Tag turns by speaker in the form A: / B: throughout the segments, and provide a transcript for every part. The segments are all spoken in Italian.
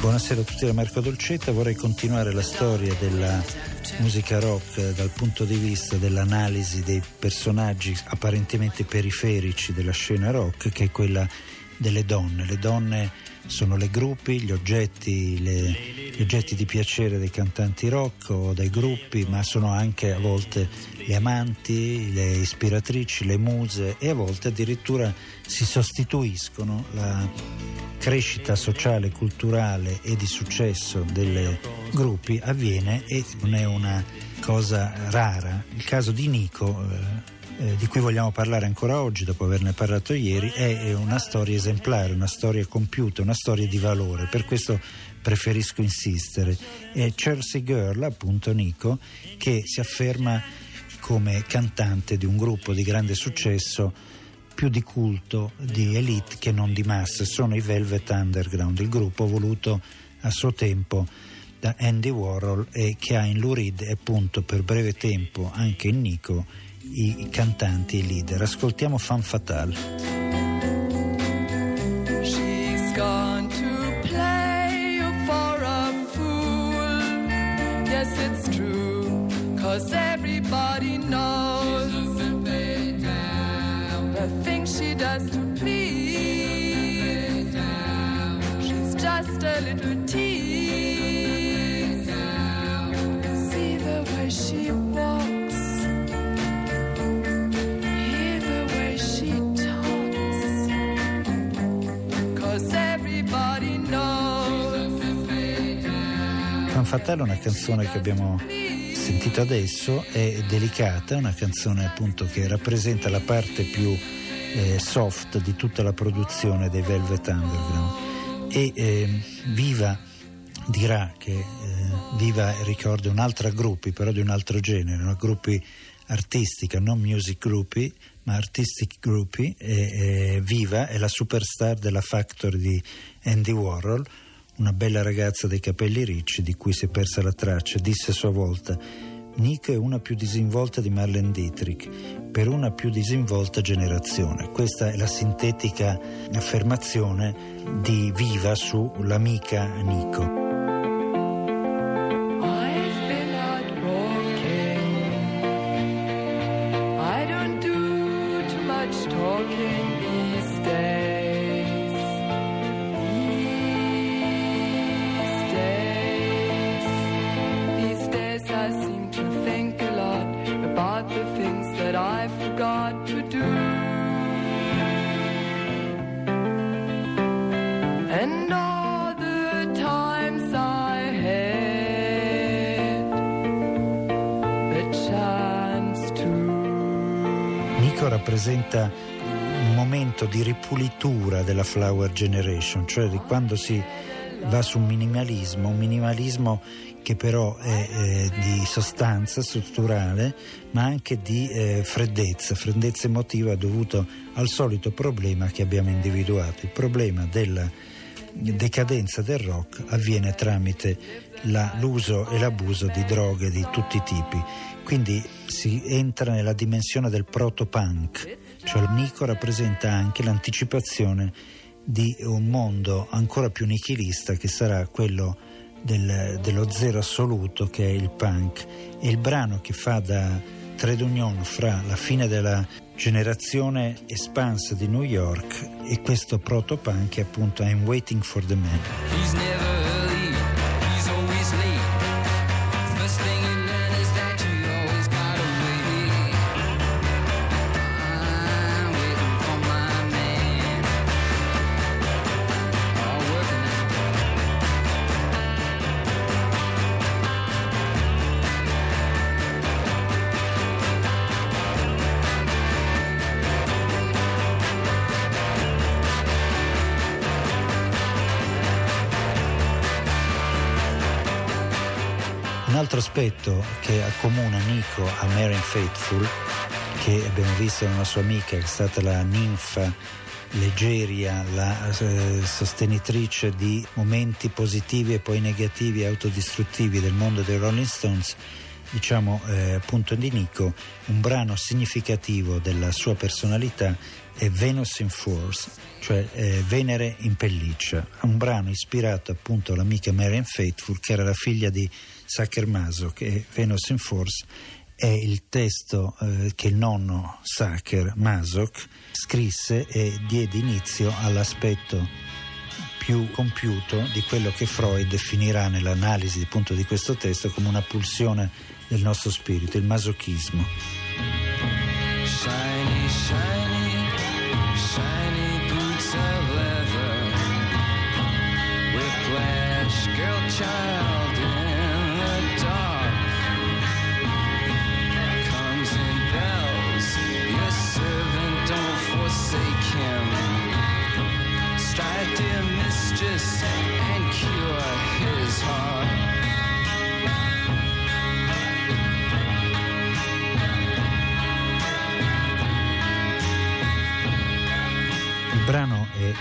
A: Buonasera a tutti da Marco Dolcetta, vorrei continuare la storia della musica rock eh, dal punto di vista dell'analisi dei personaggi apparentemente periferici della scena rock che è quella delle donne. Le donne sono le gruppi, gli oggetti, le- gli oggetti di piacere dei cantanti rock o dei gruppi, ma sono anche a volte le amanti, le ispiratrici, le muse e a volte addirittura si sostituiscono la crescita sociale, culturale e di successo dei gruppi avviene e non è una cosa rara. Il caso di Nico, eh, eh, di cui vogliamo parlare ancora oggi, dopo averne parlato ieri, è, una storia esemplare, una storia compiuta, una storia di valore. Per questo preferisco insistere. È Chelsea Girl, appunto Nico, che si afferma come cantante di un gruppo di grande successo più di culto, di elite che non di massa, sono i Velvet Underground, il gruppo voluto a suo tempo da Andy Warhol e che ha in Lou e appunto per breve tempo anche in Nico i cantanti e i leader. Ascoltiamo Fan Fatale. Fatale è una canzone che abbiamo sentito adesso, è delicata, è una canzone appunto che rappresenta la parte più eh, soft di tutta la produzione dei Velvet Underground e eh, Viva dirà che eh, Viva ricorda un'altra gruppi, però di un altro genere, una gruppi artistica, non music gruppi, ma artistic gruppi, e, e Viva è la superstar della Factory di Andy Warhol, una bella ragazza dai capelli ricci di cui si è persa la traccia, disse a sua volta Nico è una più disinvolta di Marlene Dietrich, per una più disinvolta generazione. Questa è la sintetica affermazione di Viva sull'amica Nico. Nico rappresenta un momento di ripulitura della Flower Generation, cioè di quando si va su un minimalismo, un minimalismo che però è eh, di sostanza strutturale, ma anche di eh, freddezza, freddezza emotiva dovuto al solito problema che abbiamo individuato, il problema della decadenza del rock avviene tramite la- l'uso e l'abuso di droghe di tutti i tipi. Quindi si entra nella dimensione del proto-punk, cioè Nico rappresenta anche l'anticipazione di un mondo ancora più nichilista che sarà quello del- dello zero assoluto che è il punk. E il brano che fa da trade union fra la fine della generazione espansa di New York e questo proto-punk è appunto I'm Waiting for the Man. Altro aspetto che accomuna Nico a Marian Faithful, che abbiamo visto nella sua amica, che è stata la ninfa leggeria, la eh, sostenitrice di momenti positivi e poi negativi, autodistruttivi del mondo dei Rolling Stones, diciamo eh, appunto di Nico, un brano significativo della sua personalità è Venus in Force, cioè eh, Venere in pelliccia, un brano ispirato appunto all'amica Marian Faithful che era la figlia di Sacher Maso che Venus in Force è il testo eh, che il nonno Sacher Masok scrisse e diede inizio all'aspetto più compiuto di quello che Freud definirà nell'analisi appunto di questo testo come una pulsione del nostro spirito, il masochismo.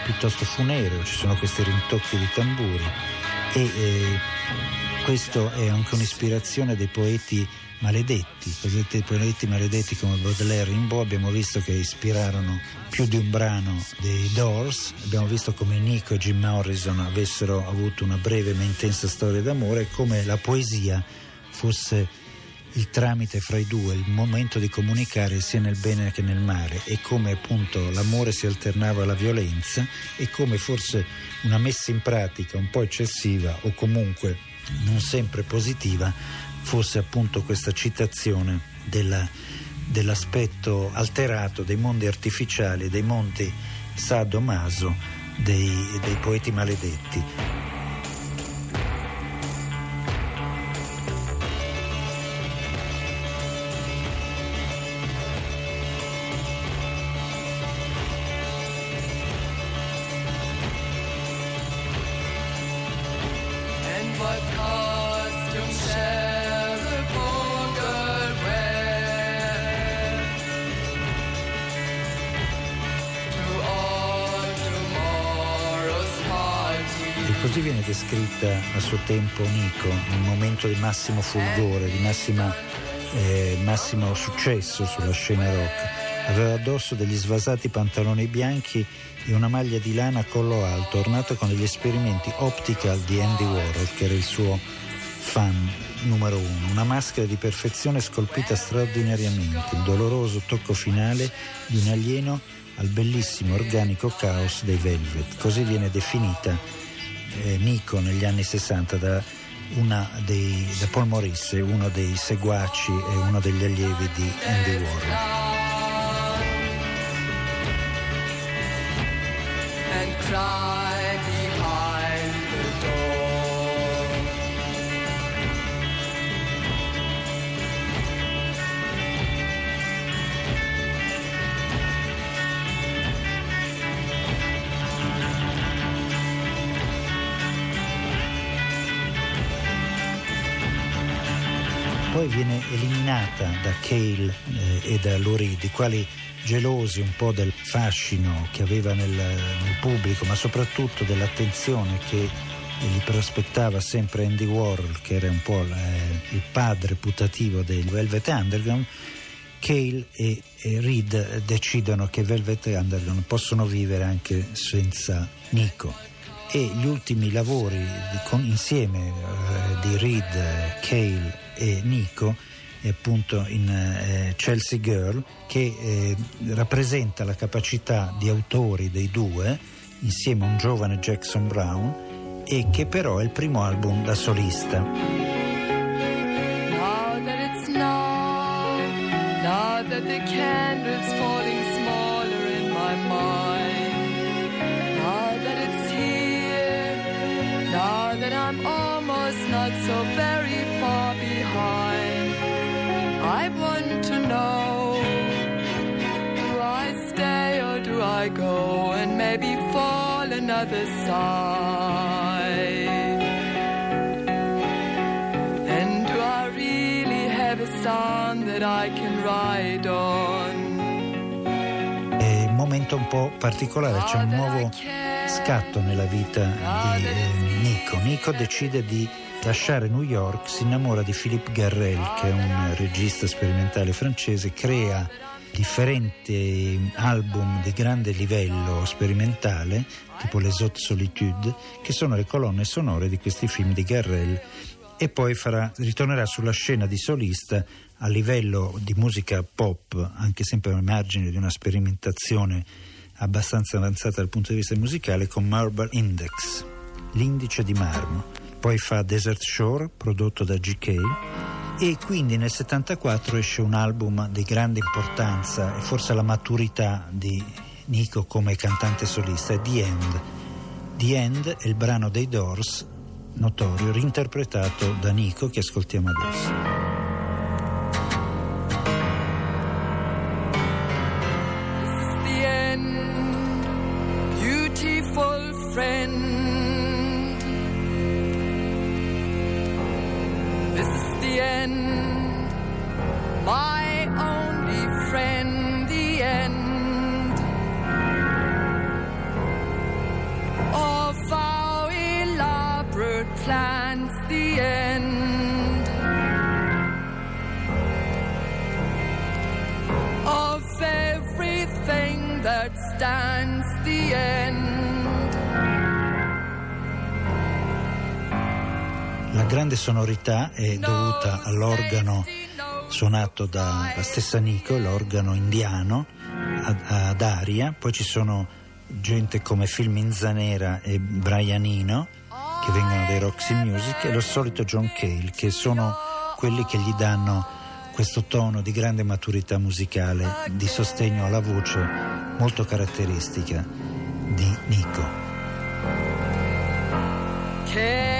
A: Piuttosto funereo, ci sono questi rintocchi di tamburi. E eh, questo è anche un'ispirazione dei poeti maledetti, cosiddetti poeti maledetti come Baudelaire e Rimbaud. Abbiamo visto che ispirarono più di un brano dei Doors, abbiamo visto come Nico e Jim Morrison avessero avuto una breve ma intensa storia d'amore e come la poesia fosse il tramite fra i due, il momento di comunicare sia nel bene che nel male e come appunto l'amore si alternava alla violenza e come forse una messa in pratica un po' eccessiva o comunque non sempre positiva fosse appunto questa citazione della- dell'aspetto alterato dei mondi artificiali, dei mondi sadomaso dei, dei poeti maledetti. Descritta a suo tempo Nico, un momento di massimo fulgore, di massima, eh, massimo successo sulla scena rock. Aveva addosso degli svasati pantaloni bianchi e una maglia di lana a collo alto, ornato con degli esperimenti optical di Andy Warhol, che era il suo fan numero uno. Una maschera di perfezione scolpita straordinariamente, il doloroso tocco finale di un alieno al bellissimo organico caos dei Velvet. Così viene definita eh, Nico negli anni 60 da, una dei, da Paul Morisse, uno dei seguaci e uno degli allievi di Andy Warhol. Poi viene eliminata da Cale eh, e da Lurid, i quali gelosi un po' del fascino che aveva nel, nel pubblico, ma soprattutto dell'attenzione che gli prospettava sempre Andy Warhol, che era un po' eh, il padre putativo dei Velvet Underground, Cale e, e Reed decidono che Velvet Underground possono vivere anche senza Nico. E gli ultimi lavori di- con- insieme eh, di Reed, eh, Cale e Nico è appunto in eh, Chelsea Girl che eh, rappresenta la capacità di autori dei due insieme a un giovane Jackson Brown e che però è il primo album da solista.
B: Now that it's night, now that the candle's falling another side? Then do I I can ride on.
A: È un momento un po' particolare, c'è un nuovo scatto nella vita di eh, Nico. Nico decide di lasciare New York, si innamora di Philippe Garrel, che è un regista sperimentale francese, crea differenti album di grande livello sperimentale, tipo Les Hautes Solitudes, che sono le colonne sonore di questi film di Garrel e poi farà, ritornerà sulla scena di solista a livello di musica pop, anche sempre ai margini di una sperimentazione abbastanza avanzata dal punto di vista musicale, con Marble Index, l'indice di marmo. Poi fa Desert Shore, prodotto da GK, e quindi nel 74 esce un album di grande importanza e forse la maturità di Nico come cantante solista, The End. The End è il brano dei Doors, notorio, reinterpretato da Nico che ascoltiamo adesso.
B: That stands the end.
A: La grande sonorità è dovuta all'organo suonato dalla stessa Nico, l'organo indiano ad, aria, poi ci sono gente come Phil Minzanera e Brian Eno che vengono dai Roxy Music e lo solito John Cale che sono quelli che gli danno questo tono di grande maturità musicale, di sostegno alla voce molto caratteristica di Nico.
B: Can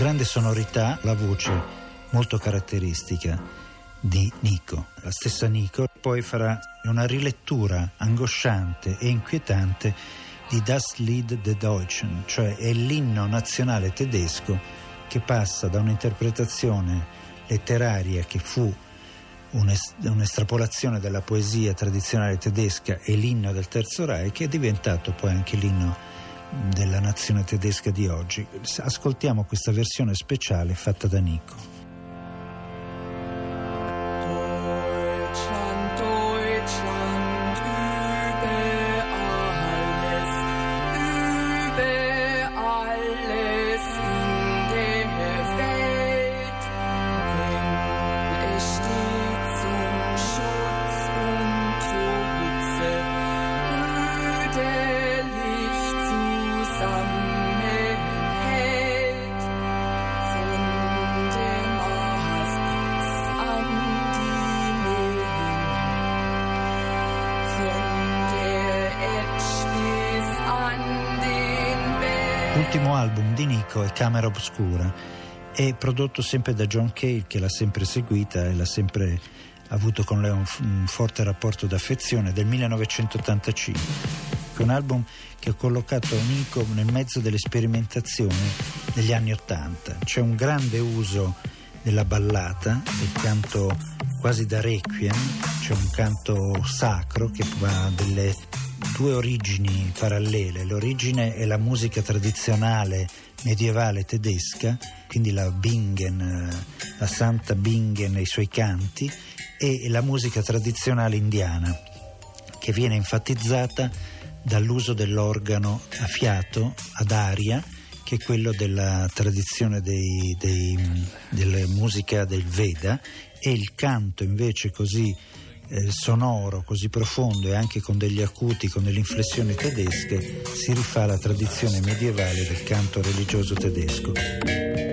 A: grande sonorità, la voce molto caratteristica di Nico. La stessa Nico poi farà una rilettura angosciante e inquietante di Das Lied der Deutschen, cioè è l'inno nazionale tedesco che passa da un'interpretazione letteraria che fu un'es- un'estrapolazione della poesia tradizionale tedesca e l'inno del Terzo Reich che è diventato poi anche l'inno della nazione tedesca di oggi. Ascoltiamo questa versione speciale fatta da Nico. L'ultimo album di Nico è Camera Obscura, è prodotto sempre da John Cale che l'ha sempre seguita e l'ha sempre avuto con lei un, un forte rapporto d'affezione del 1985. È un album che ha collocato Nico nel mezzo delle sperimentazioni degli anni 80. C'è un grande uso della ballata, del canto quasi da requiem, c'è un canto sacro che ha delle due origini parallele. L'origine è la musica tradizionale medievale tedesca, quindi la Bingen, la santa Bingen e i suoi canti, e la musica tradizionale indiana, che viene enfatizzata dall'uso dell'organo a fiato, ad aria, che è quello della tradizione dei- dei- della musica del Veda, e il canto invece così eh, sonoro, così profondo e anche con degli acuti, con delle inflessioni tedesche, si rifà alla tradizione medievale del canto religioso tedesco.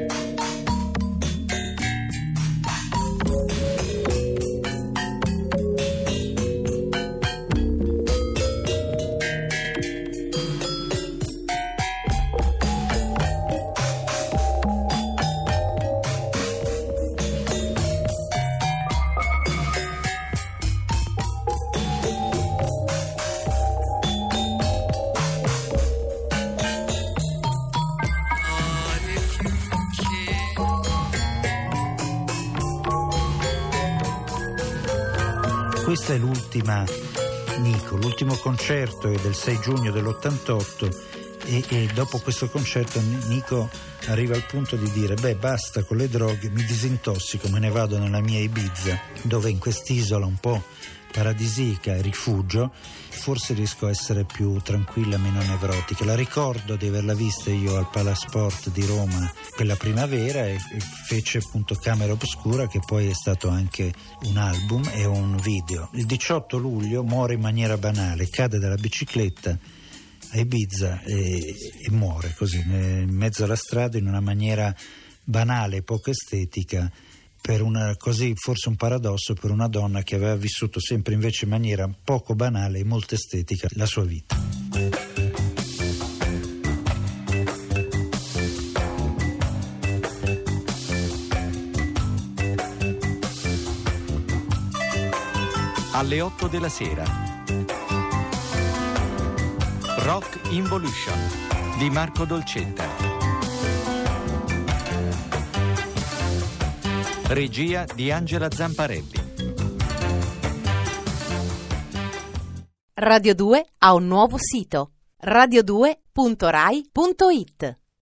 A: Questa è l'ultima Nico, l'ultimo concerto è del 6 giugno dell'88 e, e dopo questo concerto Nico arriva al punto di dire beh basta con le droghe, mi disintossico, me ne vado nella mia Ibiza dove in quest'isola un po' paradisica rifugio forse riesco a essere più tranquilla, meno nevrotica. La ricordo di averla vista io al Palasport di Roma quella primavera e, fece appunto Camera Obscura che poi è stato anche un album e un video. Il 18 luglio muore in maniera banale, cade dalla bicicletta a Ibiza e, e muore così in mezzo alla strada in una maniera banale, poco estetica per una, così forse un paradosso per una donna che aveva vissuto sempre invece in maniera poco banale e molto estetica la sua vita.
C: Alle 8 della sera. Rock Involution di Marco Dolcetta. Regia di Angela Zamparelli.
D: Radio 2 ha un nuovo sito radio2.rai.it